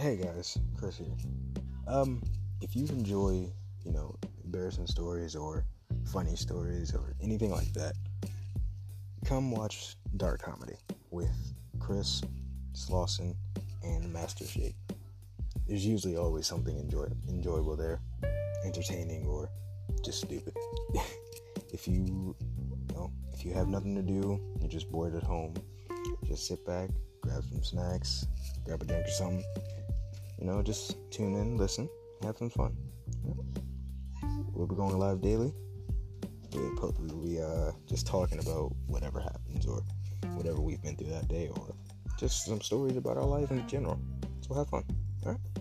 Hey guys, Chris here. Um, if you enjoy, you know, embarrassing stories or funny stories or anything like that, come watch Dark Comedy with Chris Slauson and Master Shake. There's usually always something enjoy- enjoyable there, entertaining or just stupid. if you, you know, if you have nothing to do, you're just bored at home, just sit back, grab some snacks, grab a drink or something. You know, just tune in, listen, have some fun. We'll be going live daily. We'll, be uh, just talking about whatever happens or whatever we've been through that day or just some stories about our life in general. So have fun. All right.